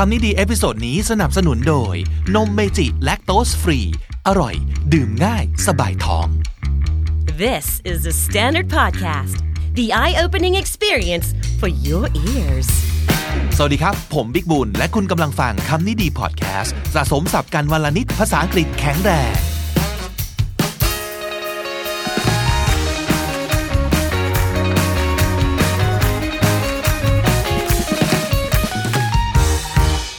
คำนี้ดี episode นี้สนับสนุนโดย นมเมจิ lactose free อร่อย ดื่มง่าย สบายท้อง This is the Standard Podcast, the eye opening experience for your ears. สวัสดีครับ ผมบิ๊กบุญ และคุณกำลังฟังคำนี้ดีพอดแคสต์สะสมศัพท์กันวันละนิดภาษาอังกฤษแข็งแรง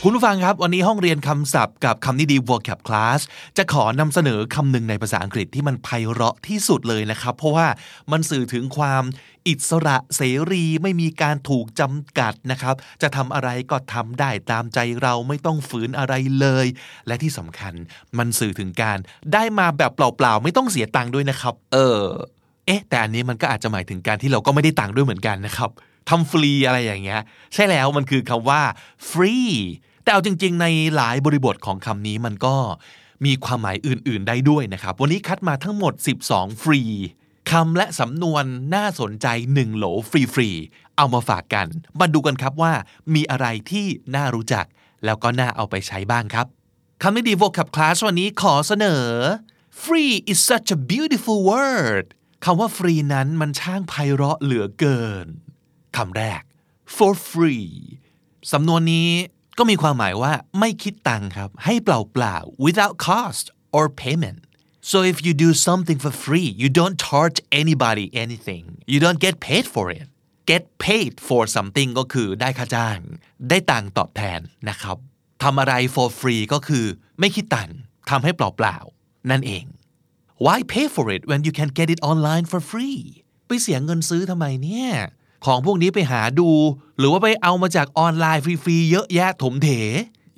คุณผู้ฟังครับ วันนี้ห้องเรียนคำศัพท์กับคำนี้ดี vocab class จะขอนำเสนอคำหนึ่งในภาษาอังกฤษที่มันไพเราะที่สุดเลยนะครับ เพราะว่ามันสื่อถึงความอิสระเสรีไม่มีการถูกจำกัดนะครับ จะทำอะไรก็ทำได้ตามใจเราไม่ต้องฝืนอะไรเลย และที่สำคัญมันสื่อถึงการได้มาแบบเปล่าๆ ไม่ต้องเสียตังค์ด้วยนะครับ เออ เอ๊ะ แต่อันนี้มันก็อาจจะหมายถึงการที่เราก็ไม่ได้ตังค์ด้วยเหมือนกันนะครับทำฟรีอะไรอย่างเงี้ย ใช่แล้วมันคือคำว่า free แต่เอาจริง ๆ ในหลายบริบทของคำนี้มันก็มีความหมายอื่น ๆ ได้ด้วยนะครับ วันนี้คัดมาทั้งหมด 12 ฟรีคำและสำนวนน่าสนใจ1โหลฟรี ๆ เอามาฝากกัน มาดูกันครับว่ามีอะไรที่น่ารู้จัก แล้วก็น่าเอาไปใช้บ้างครับคำนี้ดี vocab class วันนี้ขอเสนอ free is such a beautiful word คำว่าฟรีนั้นมันช่างไพเราะเหลือเกินคำแรก for free สำนวนนี้ ก็มีความหมายว่าไม่คิดตังค์ครับ ให้เปล่าๆ without cost or payment so if you do something for free you don't charge anybody anything you don't get paid for it get paid for something ก็คือได้ค่าจ้าง ได้ตังค์ตอบแทนนะครับทำอะไร for free ก็คือไม่คิดตังค์ทำให้เปล่าๆ นั่นเอง why pay for it when you can get it online for free ไปเสียเงินซื้อทำไมเนี่ย ของพวกนี้ไปหาดู หรือว่าไปเอามาจากออนไลน์ฟรีๆเยอะแยะถมเถ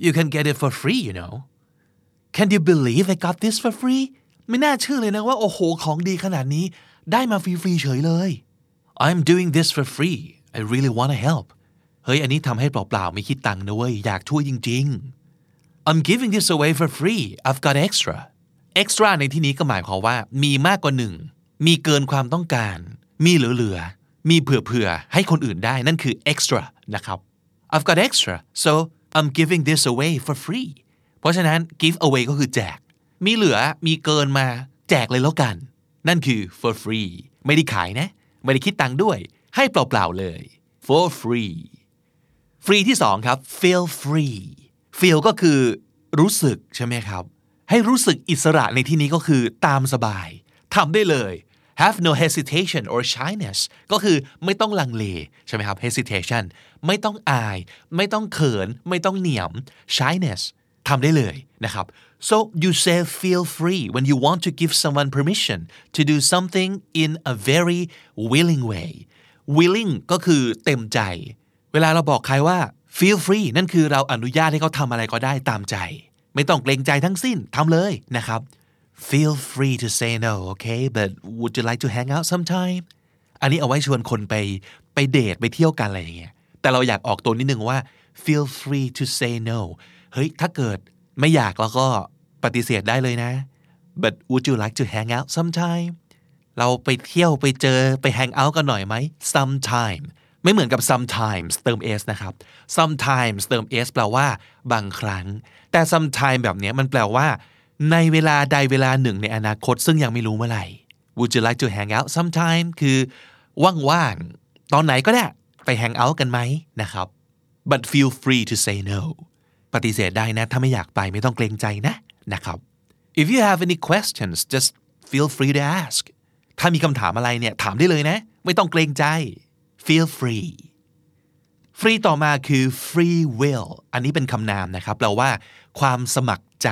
you can get it for free you know can you believe I got this for free ไม่น่าเชื่อเลยนะว่าโอ้โหของดีขนาดนี้ได้มาฟรีๆเฉยเลย I'm doing this for free I really wanna help เฮ้ยอันนี้ทำให้เปล่าๆไม่คิดตังค์นะเว้ยอยากช่วยจริง ๆ I'm giving this away for free I've got extra extra ในที่นี้ก็หมายความว่ามีมากกว่าหนึ่งมีเกินความต้องการ มีเหลือๆ มีเผื่อๆให้คนอื่นได้นั่นคือ extra นะครับ I've got extra so I'm giving this away for free เพราะฉะนั้น give away ก็คือแจก มีเหลือมีเกินมาแจกเลยแล้วกัน นั่นคือ for free ไม่ได้ขายนะ ไม่ได้คิดตังค์ด้วย ให้เปล่าๆเลย for free ฟรีที่สองครับ feel free feel ก็คือรู้สึกใช่ไหมครับ ให้รู้สึกอิสระในที่นี้ก็คือตามสบายทำได้เลย have no hesitation or shyness ก็คือไม่ต้องลังเลใช่ไหมครับ hesitation ไม่ต้องอาย ไม่ต้องเขิน ไม่ต้องเหนียม shyness ทำได้เลยนะครับ so you say feel free when you want to give someone permission to do something in a very willing way willing ก็คือเต็มใจ เวลาเราบอกใครว่า feel free นั่นคือเราอนุญาตให้เขาทำอะไรก็ได้ตามใจ ไม่ต้องเกรงใจทั้งสิ้นทำเลยนะครับ feel free to say no okay but would you like to hang out sometime อันนี้เอาไว้ชวนคนไปไปเดทไปเที่ยวกันอะไรอย่างเงี้ย แต่เราอยากออกตัวนิดนึงว่า feel free to say no เฮ้ย ถ้าเกิดไม่อยากแล้วก็ปฏิเสธได้เลยนะ but would you like to hang out sometime เราไปเที่ยวไปเจอไป hang out กันหน่อยไหม sometime ไม่เหมือนกับ sometimes เติม s นะครับ sometimes เติม s แปลว่า บางครั้ง แต่ sometime แบบนี้มันแปลว่า ในเวลาใดเวลาหนึ่งในอนาคตซึ่งยังไม่รู้เมื่อไหร่ Would you like to hang out sometime คือว่างๆ ตอนไหนก็ได้ไป hang out กันไหมนะครับ but feel free to say no ปฏิเสธได้นะ ถ้าไม่อยากไปไม่ต้องเกรงใจนะนะครับ if you have any questions just feel free to ask ถ้ามีคำถามอะไรเนี่ยถามได้เลยนะ ไม่ต้องเกรงใจ feel free ฟรีต่อมาคือ free will อันนี้เป็นคำนามนะครับแปลว่าความสมัคร ใจ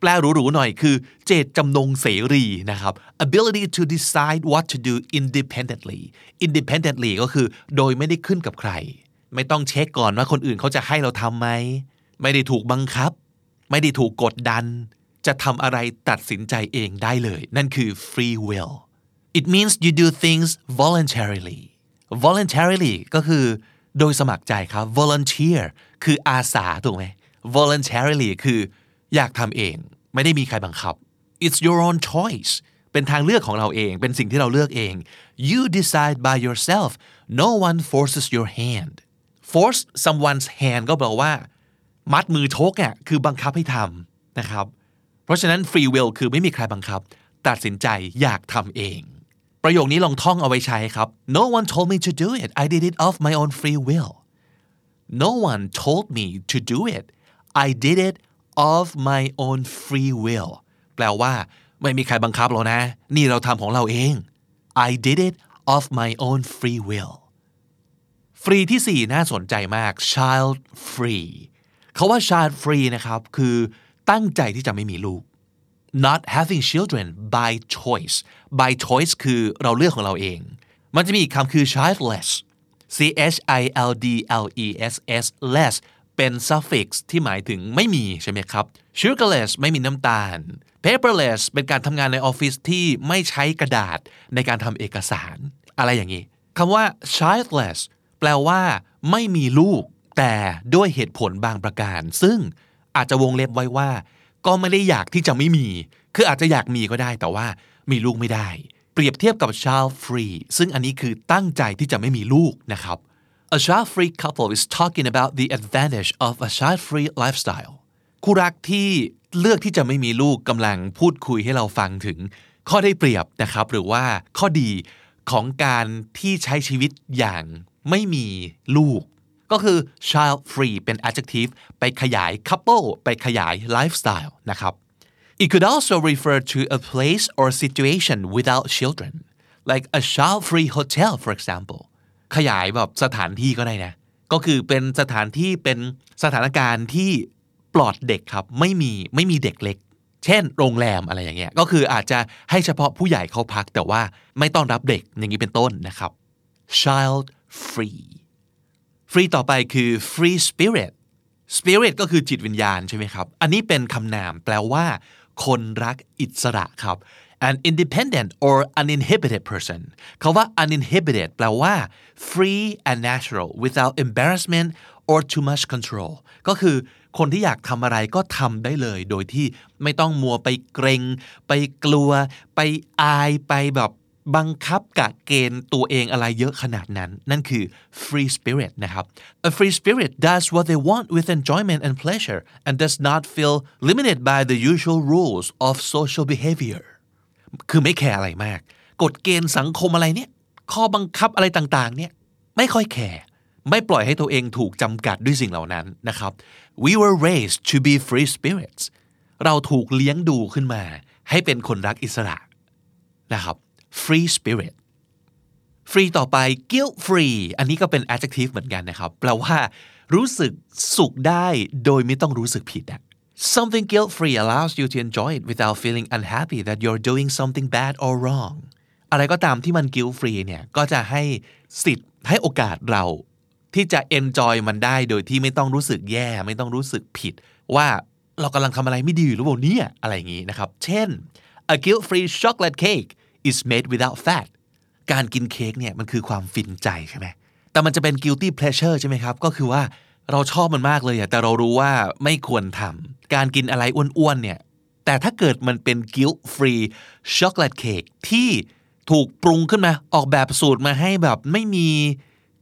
แปลหรูๆหน่อยคือ เจตจำนงเสรีนะครับ ability to decide what to do independently independently ก็คือโดยไม่ได้ขึ้นกับใคร ไม่ต้องเช็คก่อนว่าคนอื่นเขาจะให้เราทำไหม ไม่ได้ถูกบังคับ ไม่ได้ถูกกดดัน จะทำอะไรตัดสินใจเองได้เลย นั่นคือ free will it means you do things voluntarily voluntarily ก็คือโดยสมัครใจครับ volunteer คืออาสาถูกไหม voluntarily คือ อยากทำเอง ไม่ได้มีใครบังคับ it's your own choice เป็นทางเลือกของเราเอง เป็นสิ่งที่เราเลือกเอง you decide by yourself no one forces your hand force someone's hand ก็แปลว่า มัดมือชกอะคือบังคับให้ทำนะครับ เพราะฉะนั้น free will คือไม่มีใครบังคับ ตัดสินใจอยากทำเอง ประโยคนี้ลองท่องเอาไว้ใช้ครับ no one told me to do it I did it of my own free will no one told me to do it I did it of my own free will แปลว่า ไม่มีใครบังคับเรานะ นี่เราทำของเราเอง I did it of my own free will ฟรีที่ 4 น่าสนใจมาก child free เขาว่า child free นะครับ คือตั้งใจที่จะไม่มีลูก not having children by choice by choice คือเราเลือกของเราเอง มันจะมีอีกคำคือ childless c h i l d l e s s less เป็น suffix ที่หมายถึงไม่มีใช่ไหมครับ sugarless ไม่มีน้ำตาล paperless เป็นการทำงานในออฟฟิศที่ไม่ใช้กระดาษในการทำเอกสาร อะไรอย่างนี้คำว่า childless แปลว่า ไม่มีลูก แต่ด้วยเหตุผลบางประการ ซึ่งอาจจะวงเล็บไว้ว่า ก็ไม่ได้อยากที่จะไม่มี คืออาจจะอยากมีก็ได้แต่ว่ามีลูกไม่ได้ เปรียบเทียบกับ child free ซึ่งอันนี้คือตั้งใจที่จะไม่มีลูกนะครับ A child-free couple is talking about the advantage of a child-free lifestyle คู่รักที่เลือกที่จะไม่มีลูกกำลังพูดคุยให้เราฟังถึง ข้อได้เปรียบนะครับ หรือว่าข้อดีของการที่ใช้ชีวิตอย่างไม่มีลูก ก็คือ child free เป็น adjective ไปขยาย couple ไปขยาย lifestyle นะครับ It could also refer to a place or situation without children like a child free hotel for example ขยายแบบสถานที่ก็ได้นะ ก็คือเป็นสถานที่เป็นสถานการณ์ที่ปลอดเด็กครับ ไม่มีไม่มีเด็กเล็ก เช่น โรงแรมอะไรอย่างเงี้ย ก็คืออาจจะให้เฉพาะผู้ใหญ่เขาพักแต่ว่าไม่ต้อนรับเด็กอย่างนี้เป็นต้นนะครับ child free free ต่อไปคือ free spirit spirit ก็คือจิตวิญญาณใช่ไหมครับ อันนี้เป็นคำนามแปลว่า คนรักอิสระครับ an independent or uninhibited person คาว่า uninhibited แปลว่า free and natural without embarrassment or too much control ก็คือคนที่อยากทำอะไรก็ทำได้เลย โดยที่ไม่ต้องมัวไปเกรง ไปกลัว ไปอายไปแบบบังคับกะเกณฑ์ตัวเองอะไรเยอะขนาดนั้น นั่นคือ free spirit นะครับ a free spirit does what they want with enjoyment and pleasure and does not feel limited by the usual rules of social behavior คือไม่แคร์อะไรมาก กฎเกณฑ์สังคมอะไรเนี่ย ข้อบังคับอะไรต่างๆ เนี่ย ไม่ค่อยแคร์ไม่ปล่อยให้ตัวเองถูกจำกัดด้วยสิ่งเหล่านั้นนะครับ we were raised to be free spirits เราถูกเลี้ยงดูขึ้นมา ให้เป็นคนรักอิสระนะครับ free spirit ฟรีต่อไป guilt free อันนี้ก็เป็น adjective เหมือนกันนะครับ แปลว่า รู้สึกสุขได้โดยไม่ต้องรู้สึกผิดอะ something guilt free allows you to enjoy it without feeling unhappy that you're doing something bad or wrong อะไรก็ตามที่มัน guilt free เนี่ย ก็จะให้สิทธิ์ให้โอกาสเรา ที่จะ enjoy มันได้โดยที่ไม่ต้องรู้สึกแย่ ไม่ต้องรู้สึกผิด ว่าเรากำลังทำอะไรไม่ดีหรือเปล่าเนี่ย อะไรอย่างนี้นะครับ เช่น a guilt free chocolate cake is made without fat การกินเค้กเนี่ยมันคือความฟินใจใช่ไหมแต่มันจะเป็น guilty pleasure ใช่ไหมครับ ก็คือว่า เราชอบมันมากเลยอะแต่เรารู้ว่าไม่ควรทำการกินอะไรอ้วนๆเนี่ยแต่ถ้าเกิดมันเป็น guilt free chocolate cake ที่ถูกปรุงขึ้นมาออกแบบสูตรมาให้แบบไม่มี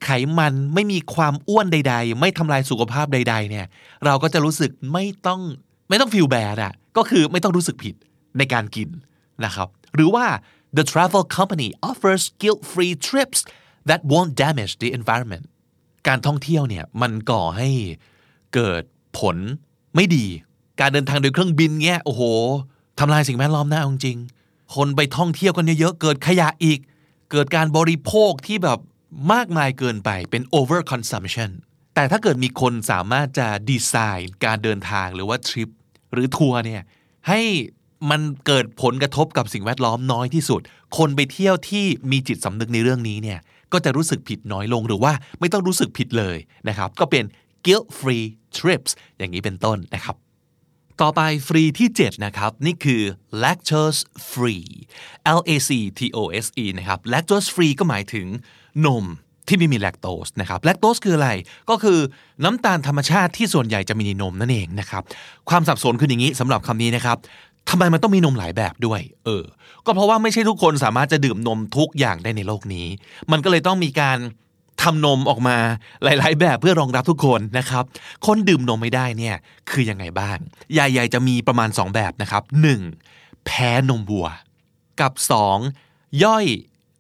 ไขมันไม่มีความอ้วนใด ๆ ไม่ทำลายสุขภาพใด ๆ เนี่ย เราก็จะรู้สึกไม่ต้องไม่ต้อง feel bad อะก็คือไม่ต้องรู้สึกผิดในการกินนะครับ หรือว่า the travel company offers guilt-free trips that won't damage the environment การท่องเที่ยวเนี่ยมันก่อให้เกิดผลไม่ดี การเดินทางโดยเครื่องบินเงี้ยโอ้โหทำลายสิ่งแวดล้อมนะจริง คนไปท่องเที่ยวกันเยอะๆเกิดขยะอีก เกิดการบริโภคที่แบบมากมายเกินไปเป็น over consumption แต่ถ้าเกิดมีคนสามารถจะดีไซน์การเดินทางหรือว่าทริปหรือทัวร์เนี่ยให้มันเกิดผลกระทบกับสิ่งแวดล้อมน้อยที่สุด คนไปเที่ยวที่มีจิตสำนึกในเรื่องนี้เนี่ย ก็จะรู้สึกผิดน้อยลงหรือว่าไม่ต้องรู้สึกผิดเลยนะครับ ก็เป็น guilt free trips อย่างนี้เป็นต้นนะครับต่อไปฟรีที่ 7 นะครับ นี่คือ lactose free L A C T O S E นะครับ lactose free ก็หมายถึงนมที่ไม่มีแลคโตสนะครับแลคโตสคืออะไรก็คือน้ำตาลธรรมชาติที่ส่วนใหญ่จะมีในนมนั่นเองนะครับ ความสับสนคืออย่างนี้สำหรับคำนี้นะครับ ทำไมมันต้องมีนมหลายแบบด้วย เออ ก็เพราะว่าไม่ใช่ทุกคนสามารถจะดื่มนมทุกอย่างได้ในโลกนี้ มันก็เลยต้องมีการทำนมออกมาหลาย ๆ แบบเพื่อรองรับทุกคนนะครับ คนดื่มนมไม่ได้เนี่ยคือยังไงบ้างใหญ่ๆจะมีประมาณ 2 แบบนะครับ 1. แพ้นมวัว กับ 2. ย่อย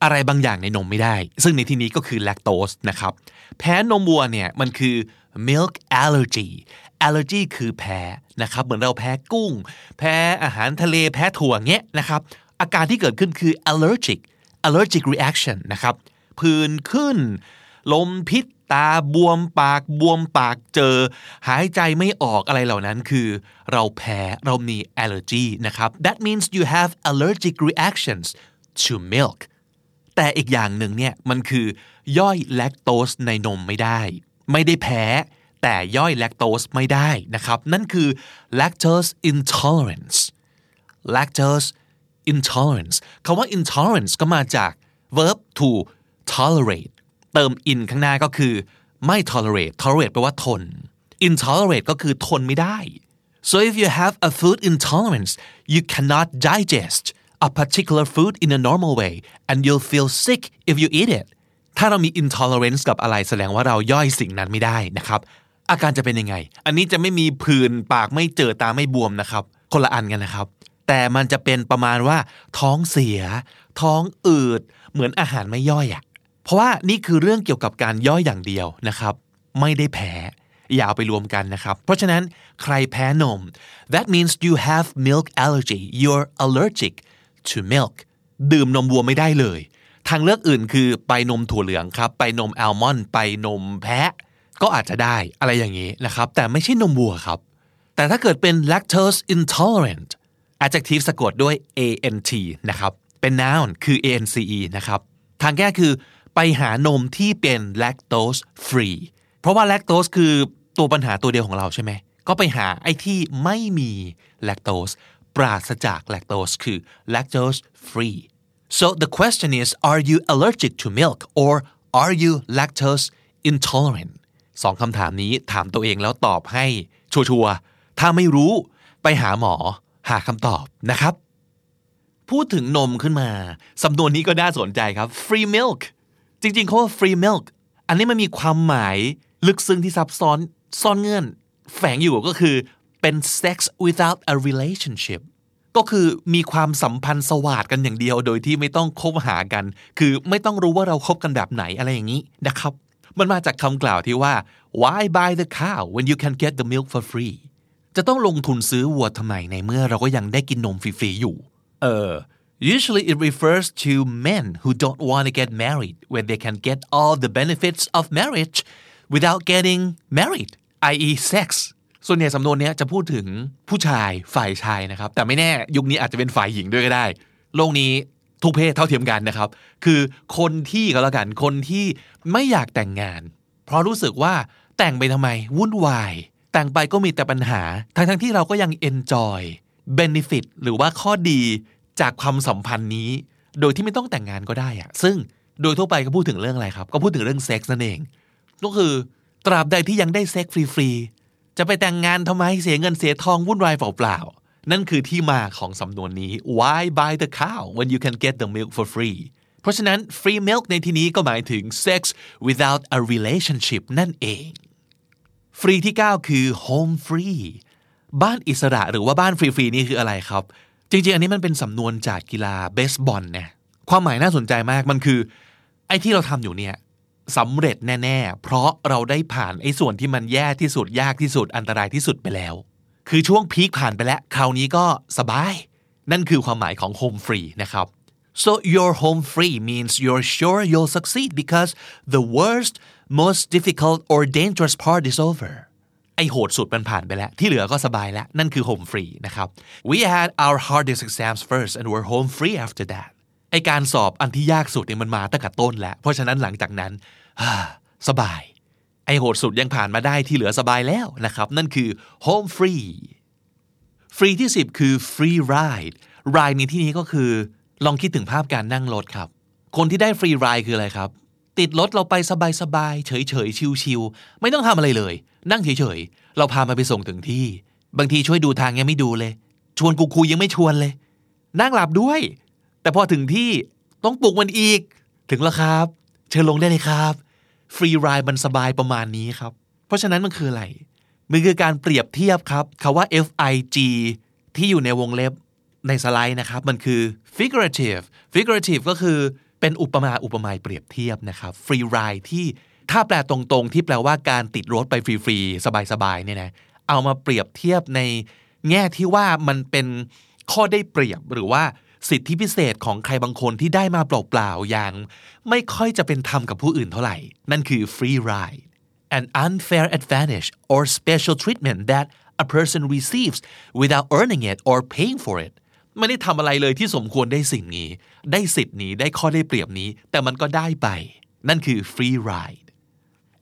อะไรบางอย่างในนมไม่ได้ ซึ่งในที่นี้ก็คือแลคโตสนะครับ แพ้นมวัวเนี่ยมันคือ milk allergy allergy คือแพ้นะครับเหมือนเราแพ้กุ้ง แพ้อาหารทะเลแพ้ถั่วเงี้ยนะครับอาการที่เกิดขึ้นคือ allergic allergic reaction นะครับผื่นขึ้น ลมพิษตาบวมปากบวมปากเจอ หายใจไม่ออกอะไรเหล่านั้นคือ เราแพ้เรามี allergy นะครับ that means you have allergic reactions to milk แต่อีกอย่างหนึ่งเนี่ยมันคือย่อยแลคโตสในนมไม่ได้ ไม่ได้แพ้ แต่ย่อยแลคโตสไม่ได้นะครับ นั่นคือ lactose intolerance lactose intolerance คำว่า intolerance ก็มาจาก verb to tolerate เติม in ข้างหน้าก็คือ ไม่ tolerate tolerate แปลว่าทน intolerate ก็คือทนไม่ได้ so if you have a food intolerance you cannot digest a particular food in a normal way and you'll feel sick if you eat it ถ้าเรามี intolerance กับอะไรแสดงว่าเราย่อยสิ่งนั้นไม่ได้นะครับ อาการจะเป็นยังไง อันนี้จะไม่มีผื่นปากไม่เจอตาไม่บวมนะครับ คนละอันกันนะครับ แต่มันจะเป็นประมาณว่า ท้องเสีย ท้องอืด เหมือนอาหารไม่ย่อยอะ่ะ เพราะว่านี่คือเรื่องเกี่ยวกับการย่อยอย่างเดียวนะครับ ไม่ได้แพ้อย่าเอาไปรวมกันนะครับ เพราะฉะนั้นใครแพ้นม that means you have milk allergy you're allergic to milk ดื่มนมวัวไม่ได้เลย ทางเลือกอื่นคือไปนมถั่วเหลืองครับ ไปนมแอลมอนด์ ไปนมแพะ ก็อาจจะได้อะไรอย่างนี้นะครับ แต่ไม่ใช่นมวัวครับ แต่ถ้าเกิดเป็น lactose intolerant adjective สะกดด้วย ant นะครับ เป็น noun คือ ance นะครับ ทางแก้คือไปหานมที่เป็น lactose free เพราะว่า lactose คือตัวปัญหาตัวเดียวของเราใช่ไหม ก็ไปหาไอ้ที่ไม่มี lactose ปราศจาก lactose คือ lactose free so the question is are you allergic to milk or are you lactose intolerant สองคำถามนี้ถามตัวเองแล้วตอบให้ชัวร์ๆถ้าไม่รู้ไปหาหมอหาคำตอบนะครับ พูดถึงนมขึ้นมาสำนวนนี้ก็น่าสนใจครับ free milk จริงๆเขาว่า free milk อันนี้มันมีความหมายลึกซึ้งที่ซับซ้อนซ่อนเงื่อน แฝงอยู่ก็คือเป็น sex without a relationship ก็คือมีความสัมพันธ์สวาดกันอย่างเดียวโดยที่ไม่ต้องคบหากัน คือไม่ต้องรู้ว่าเราคบกันแบบไหนอะไรอย่างนี้นะครับ มันมาจากคำกล่าวที่ว่า why buy the cow when you can get the milk for free จะต้องลงทุนซื้อวัวทำไมในเมื่อเราก็ยังได้กินนมฟรีๆอยู่ เออ usually it refers to men who don't want to get married when they can get all the benefits of marriage without getting married i.e. sex ส่วนใหญ่สำนวนนี้จะพูดถึงผู้ชายฝ่ายชายนะครับ แต่ไม่แน่ยุคนี้อาจจะเป็นฝ่ายหญิงด้วยก็ได้ โลกนี้ ทุกเพศเท่าเทียมกันนะครับ คือคนที่ก็แล้วกันคนที่ไม่อยากแต่งงาน เพราะรู้สึกว่าแต่งไปทำไมวุ่นวาย แต่งไปก็มีแต่ปัญหา ทั้งทั้งที่เราก็ยัง enjoy benefit หรือว่าข้อดีจากความสัมพันธ์นี้ โดยที่ไม่ต้องแต่งงานก็ได้อะซึ่งโดยทั่วไปก็พูดถึงเรื่องอะไรครับ ก็พูดถึงเรื่องเซ็กซ์นั่นเอง ก็คือตราบใดที่ยังได้เซ็กซ์ฟรีๆจะไปแต่งงานทำไมเสียเงินเสียทองวุ่นวายเปล่าๆ นั่นคือที่มาของสำนวนนี้ why buy the cow when you can get the milk for free เพราะฉะนั้น free milk ในที่นี้ก็หมายถึง sex without a relationship นั่นเอง ฟรีที่ 9 คือ home free บ้านอิสระหรือว่าบ้านฟรีๆนี่คืออะไรครับ จริงๆ อันนี้มันเป็นสำนวนจากกีฬาเบสบอลนะความหมายน่าสนใจมากมันคือ ไอ้ที่เราทำอยู่เนี่ยสำเร็จแน่ ๆ เพราะเราได้ผ่านไอ้ส่วนที่มันแย่ที่สุดยากที่สุดอันตรายที่สุดไปแล้ว คือช่วงพีคผ่านไปแล้ว คราวนี้ก็สบาย นั่นคือความหมายของ home free นะครับ so you're home free means you're sure you'll succeed because the worst most difficult or dangerous part is over ไอโหดสุดมันผ่านไปแล้ว ที่เหลือก็สบายแล้ว นั่นคือ home free นะครับ we had our hardest exams first and we're home free after that ไอการสอบอันที่ยากสุดเนี่ยมันมาตั้งแต่ต้นแล้ว เพราะฉะนั้นหลังจากนั้นสบาย ไอโหดสุดยังผ่านมาได้ที่เหลือสบายแล้วนะครับ นั่นคือ home free ฟรีที่ 10 คือ free ride ride ในที่นี้ก็คือ ลองคิดถึงภาพการนั่งรถครับ คนที่ได้ free ride คืออะไรครับ ติดรถเราไปสบายๆ เฉยๆ ชิวๆไม่ต้องทำอะไรเลย นั่งเฉยๆ เราพามาไปส่งถึงที่ บางทีช่วยดูทางยังไม่ดูเลย ชวนกูคุยยังไม่ชวนเลย นั่งหลับด้วย แต่พอถึงที่ต้องปลุกมันอีก ถึงแล้วครับ เชิญลงได้เลยครับ ฟรีไรด์มันสบายประมาณนี้ครับ เพราะฉะนั้นมันคืออะไร มันคือการเปรียบเทียบครับคาว่า FIG ที่อยู่ในวงเล็บในสไลด์นะครับ มันคือ figurative figurative ก็คือเป็นอุปมาอุปไมยเปรียบเทียบนะครับ free ride ที่ถ้าแปลตรงๆ ที่แปลว่าการติดรถไปฟรีๆ สบายๆเนี่ยนะเอามาเปรียบเทียบในแง่ที่ว่ามันเป็นข้อได้เปรียบหรือว่า สิทธิพิเศษของใครบางคนที่ได้มาเปล่าๆอย่าง ไม่ค่อยจะเป็นธรรมกับผู้อื่นเท่าไหร่ นั่นคือ free ride an unfair advantage or special treatment that a person receives without earning it or paying for it ไม่ได้ทำอะไรเลยที่สมควรได้สิ่งนี้ ได้สิทธิ์นี้ได้ข้อได้เปรียบนี้ แต่มันก็ได้ไป นั่นคือ free ride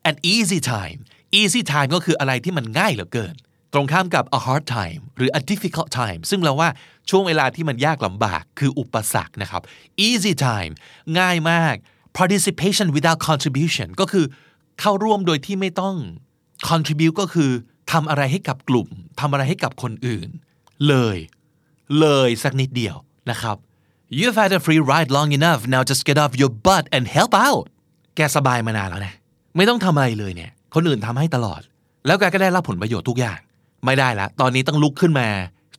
an easy time easy time ก็คืออะไรที่มันง่ายเหลือเกิน ตรงข้ามกับ a hard time หรือ a difficult time ซึ่งแปลว่าช่วงเวลาที่มันยากลำบากคืออุปสรรคนะครับ easy time ง่ายมาก participation without contribution ก็คือเข้าร่วมโดยที่ไม่ต้อง contribute ก็คือทำอะไรให้กับกลุ่มทำอะไรให้กับคนอื่น เลย เลยสักนิดเดียวนะครับ You've had a free ride long enough now just get off your butt and help out แกสบายมานานแล้วนะ ไม่ต้องทำอะไรเลยเนี่ย คนอื่นทำให้ตลอด แล้วแกก็ได้รับผลประโยชน์ทุกอย่าง ไม่ได้ละ ตอนนี้ต้องลุกขึ้นมา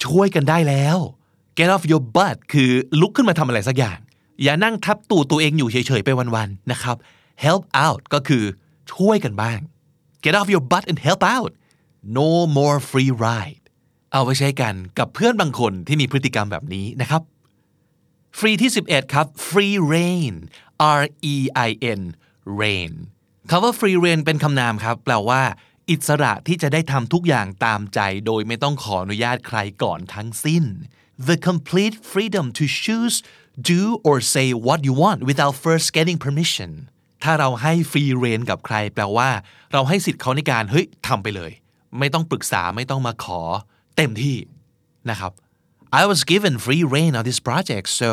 ช่วยกันได้แล้ว get off your butt คือลุกขึ้นมาทำอะไรสักอย่าง อย่านั่งทับตูตัวเองอยู่เฉยๆไปวันๆนะครับ help out ก็คือช่วยกันบ้าง get off your butt and help out no more free ride เอาไว้ใช้กันกับเพื่อนบางคนที่มีพฤติกรรมแบบนี้นะครับ ฟรีที่ 11 ครับ free reign R E I N reign คำว่า free reign เป็นคำนามครับ แปลว่า อิสระที่จะได้ทำทุกอย่างตามใจโดยไม่ต้องขออนุญาตใครก่อนทั้งสิ้น the complete freedom to choose do or say what you want without first getting permission ถ้าเราให้ฟรีเรนกับใคร แปลว่า เราให้สิทธิ์เขาในการเฮ้ยทำไปเลย ไม่ต้องปรึกษาไม่ต้องมาขอ เต็มที่นะครับ I was given free reign on this project so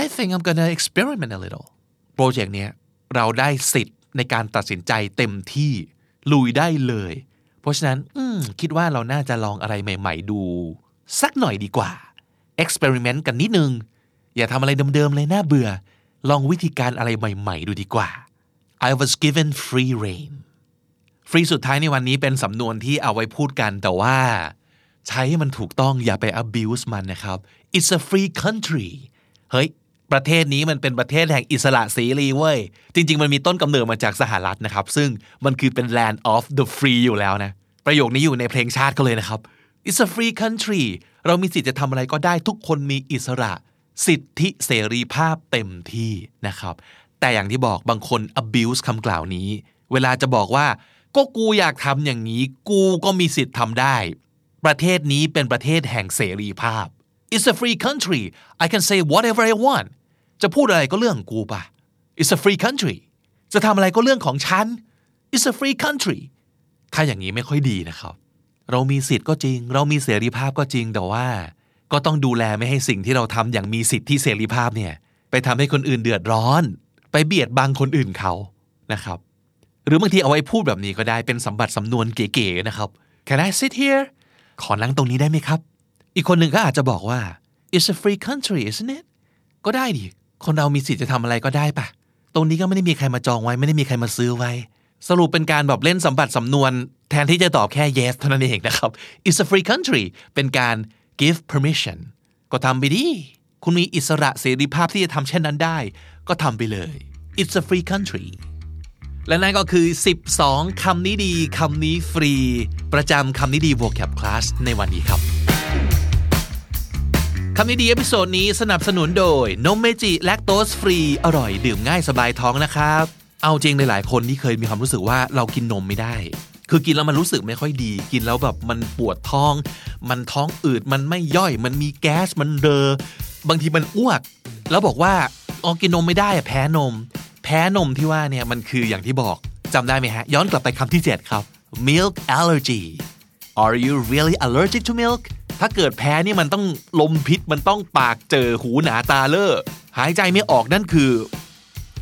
I think I'm gonna experiment a little โปรเจกต์เนี้ยเราได้สิทธิ์ในการตัดสินใจเต็มที่ ลุยได้เลย เพราะฉะนั้นคิดว่าเราน่าจะลองอะไรใหม่ ๆ ดู สักหน่อยดีกว่า experiment กันนิดนึง อย่าทำอะไรเดิมๆเลยน่าเบื่อ ลองวิธีการอะไรใหม่ ๆ ดูดีกว่า I was given free reign ฟรีสุดท้ายในวันนี้เป็นสำนวนที่เอาไว้พูดกันแต่ว่า ใช้ให้มันถูกต้องอย่าไป abuse มันนะครับ it's a free country เฮ้ย ประเทศนี้มันเป็นประเทศแห่งอิสระเสรีเว้ย จริง ๆ มันมีต้นกำเนิดมาจากสหรัฐนะครับ ซึ่งมันคือเป็น land of the free อยู่แล้วนะ ประโยคนี้อยู่ในเพลงชาติก็เลยนะครับ it's a free country เรามีสิทธิ์จะทำอะไรก็ได้ทุกคนมีอิสระ สิทธิเสรีภาพเต็มที่นะครับ แต่อย่างที่บอกบางคน abuse คำกล่าวนี้ เวลาจะบอกว่า ก็กูอยากทำอย่างนี้ กูก็มีสิทธิ์ทำได้ ประเทศนี้เป็นประเทศแห่งเสรีภาพ It's a free country I can say whatever I want จะพูดอะไรก็เรื่องกูปะ It's a free country จะทำอะไรก็เรื่องของฉัน It's a free country ถ้าอย่างนี้ไม่ค่อยดีนะครับ เรามีสิทธิ์ก็จริง เรามีเสรีภาพก็จริงแต่ว่า ก็ต้องดูแลไม่ให้สิ่งที่เราทำอย่างมีสิทธิเสรีภาพเนี่ยไปทำให้คนอื่นเดือดร้อน ไปเบียดบังคนอื่นเขานะครับ หรือบางทีเอาไว้พูดแบบนี้ก็ได้เป็นสัมบัติสำนวนเก๋ๆนะครับ Can I sit here ขอนั่งตรงนี้ได้ไหมครับ อีกคนหนึ่งก็อาจจะบอกว่า it's a free country isn't it ก็ได้ดิ คนเรามีสิทธิ์จะทำอะไรก็ได้ปะตรงนี้ก็ไม่ได้มีใครมาจองไว้ ไม่ได้มีใครมาซื้อไว้ สรุปเป็นการแบบเล่นสัมบัติสำนวน แทนที่จะตอบแค่ yes เท่านั้นเองนะครับ it's a free country เป็นการ give permission ก็ทำไปดิคุณมีอิสระเสรีภาพที่จะทำเช่นนั้นได้ ก็ทำไปเลย it's a free country และนั่นก็คือ 12 คำนี้ดี คำนี้ฟรี ประจำคำนี้ดี vocab class ในวันนี้ครับ คำนี้ดี episode นี้สนับสนุนโดย นมเมจิ lactose free อร่อยดื่มง่ายสบายท้องนะครับ เอาจริงหลายๆคนที่เคยมีความรู้สึกว่าเรากินนมไม่ได้ คือกินแล้วมันรู้สึกไม่ค่อยดี กินแล้วแบบมันปวดท้อง มันท้องอืดมันไม่ย่อย มันมีแก๊สมันเรอบางทีมันอ้วก แล้วบอกว่าอ๋อกินนมไม่ได้แพ้นม แพ้นมที่ว่าเนี่ยมันคืออย่างที่บอกจำได้ไหมฮะ ย้อนกลับไปคำที่ 7 ครับ milk allergy Are you really allergic to milk ถ้าเกิดแพ้นี่มันต้องลมพิษมันต้องปากเจอหูหนาตาเลอะหายใจไม่ออกนั่นคือ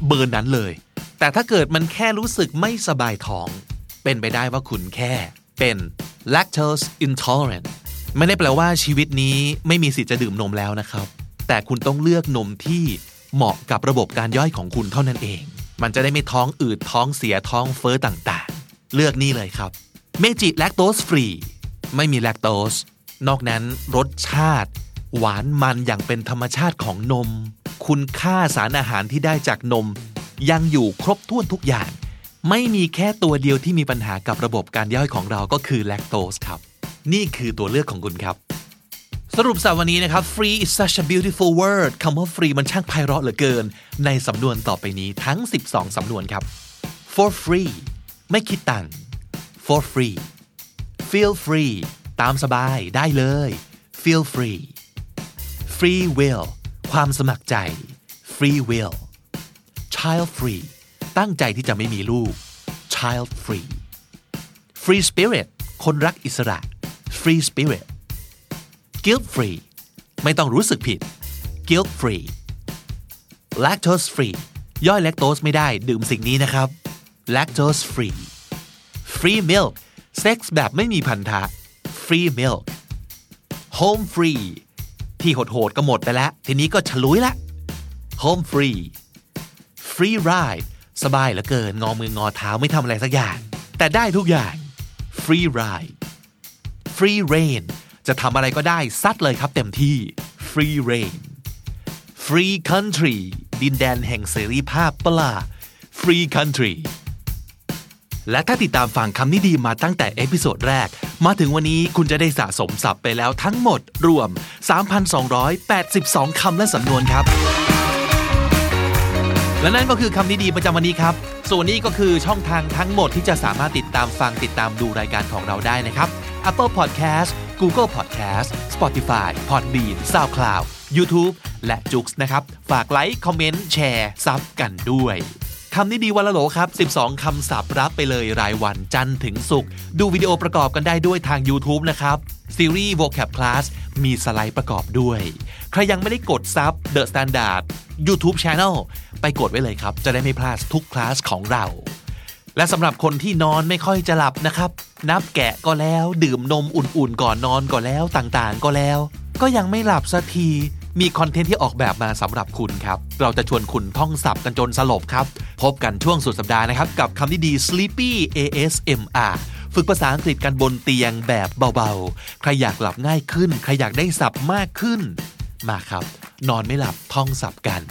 เบิร์นั้นเลย แต่ถ้าเกิดมันแค่รู้สึกไม่สบายท้อง เป็นไปได้ว่าคุณแค่ เป็น lactose intolerant ไม่ได้แปลว่าชีวิตนี้ไม่มีสิทธิ์จะดื่มนมแล้วนะครับ แต่คุณต้องเลือกนมที่เหมาะกับระบบการย่อยของคุณเท่านั้นเอง มันจะได้ไม่ท้องอืดท้องเสียท้องเฟ้อต่างๆ เลือกนี่เลยครับเมจิแลคโตสฟรีไม่มีแลคโตส นอกนั้นรสชาติ หวานมันอย่างเป็นธรรมชาติของนม คุณค่าสารอาหารที่ได้จากนม ยังอยู่ครบถ้วนทุกอย่าง ไม่มีแค่ตัวเดียวที่มีปัญหากับระบบการย่อยของเราก็คือแลคโตสครับ นี่คือตัวเลือกของคุณครับ สรุปสัปวันนี้นะครับ free is such a beautiful word คำว่า free มันช่างไพเราะเหลือเกิน ในสำนวนต่อไปนี้ทั้ง 12 สำนวนครับ for free ไม่คิดตังค์ for free feel free ตามสบายได้เลย feel free free will ความสมัครใจ free will child free ตั้งใจที่จะไม่มีลูก child free free spirit คนรักอิสระ free spirit guilt free ไม่ต้องรู้สึกผิด guilt free lactose free ย่อยแลคโตสไม่ได้ดื่มสิ่งนี้นะครับ lactose free free milk เซ็กส์แบบไม่มีพันธะ free milk home free ที่โหดๆก็หมดไปแล้ว ทีนี้ก็ฉลุยละ home free free ride สบายเหลือเกิน งอมืองอเท้าไม่ทำอะไรสักอย่าง แต่ได้ทุกอย่าง free ride free reign จะทำอะไรก็ได้ซัดเลยครับเต็มที่ free rein free country ดินแดนแห่งเสรีภาพเปล่า free country และถ้าติดตามฟังคำนี้ดีมาตั้งแต่ episode แรก มาถึงวันนี้คุณจะได้สะสมศัพท์ไปแล้วทั้งหมดรวม 3,282 คำและสำนวนครับ และนั่นก็คือคำนี้ดีประจำวันนี้ครับ ส่วนนี้ก็คือช่องทางทั้งหมดที่จะสามารถติดตามฟังติดตามดูรายการของเราได้นะครับ Apple Podcast Google Podcast Spotify Podbean SoundCloud YouTube และ j o o x นะครับ ฝากไลค์ คอมเมนต์ แชร์ ซับกันด้วย คำนี้ดีวันละโหลครับ 12 คำศัพท์รับไปเลยรายวันจันทร์ถึงศุกร์ดูวิดีโอประกอบกันได้ด้วยทาง YouTube นะครับซีรีส์ vocab class มีสไลด์ประกอบด้วย ใครยังไม่ได้กดซับ The Standard YouTube Channel ไปกดไว้เลยครับ จะได้ไม่พลาดทุกคลาสของเรา และสำหรับคนที่นอนไม่ค่อยจะหลับนะครับ นับแกะก็แล้ว ดื่มนมอุ่นๆก่อนนอนก็แล้วต่างๆ ก็แล้ว ก็ยังไม่หลับสักที มีคอนเทนต์ที่ออกแบบมาสำหรับคุณครับ เราจะชวนคุณท่องศัพท์กันจนสลบครับ พบกันช่วงสุดสัปดาห์นะครับ กับคำที่ดี Sleepy ASMR ฝึกภาษาอังกฤษกันบนเตียงแบบเบาๆ ใครอยากหลับง่ายขึ้น ใครอยากได้ศัพท์มากขึ้น มาครับ นอนไม่หลับท่องศัพท์กัน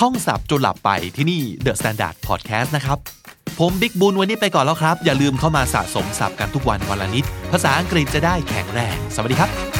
ท่องศัพท์จนหลับไปที่นี่ The Standard Podcast นะครับผมบิ๊กบุญวันนี้ไปก่อนแล้วครับ อย่าลืมเข้ามาสะสมศัพท์กันทุกวันวันละนิด ภาษาอังกฤษจะได้แข็งแรง สวัสดีครับ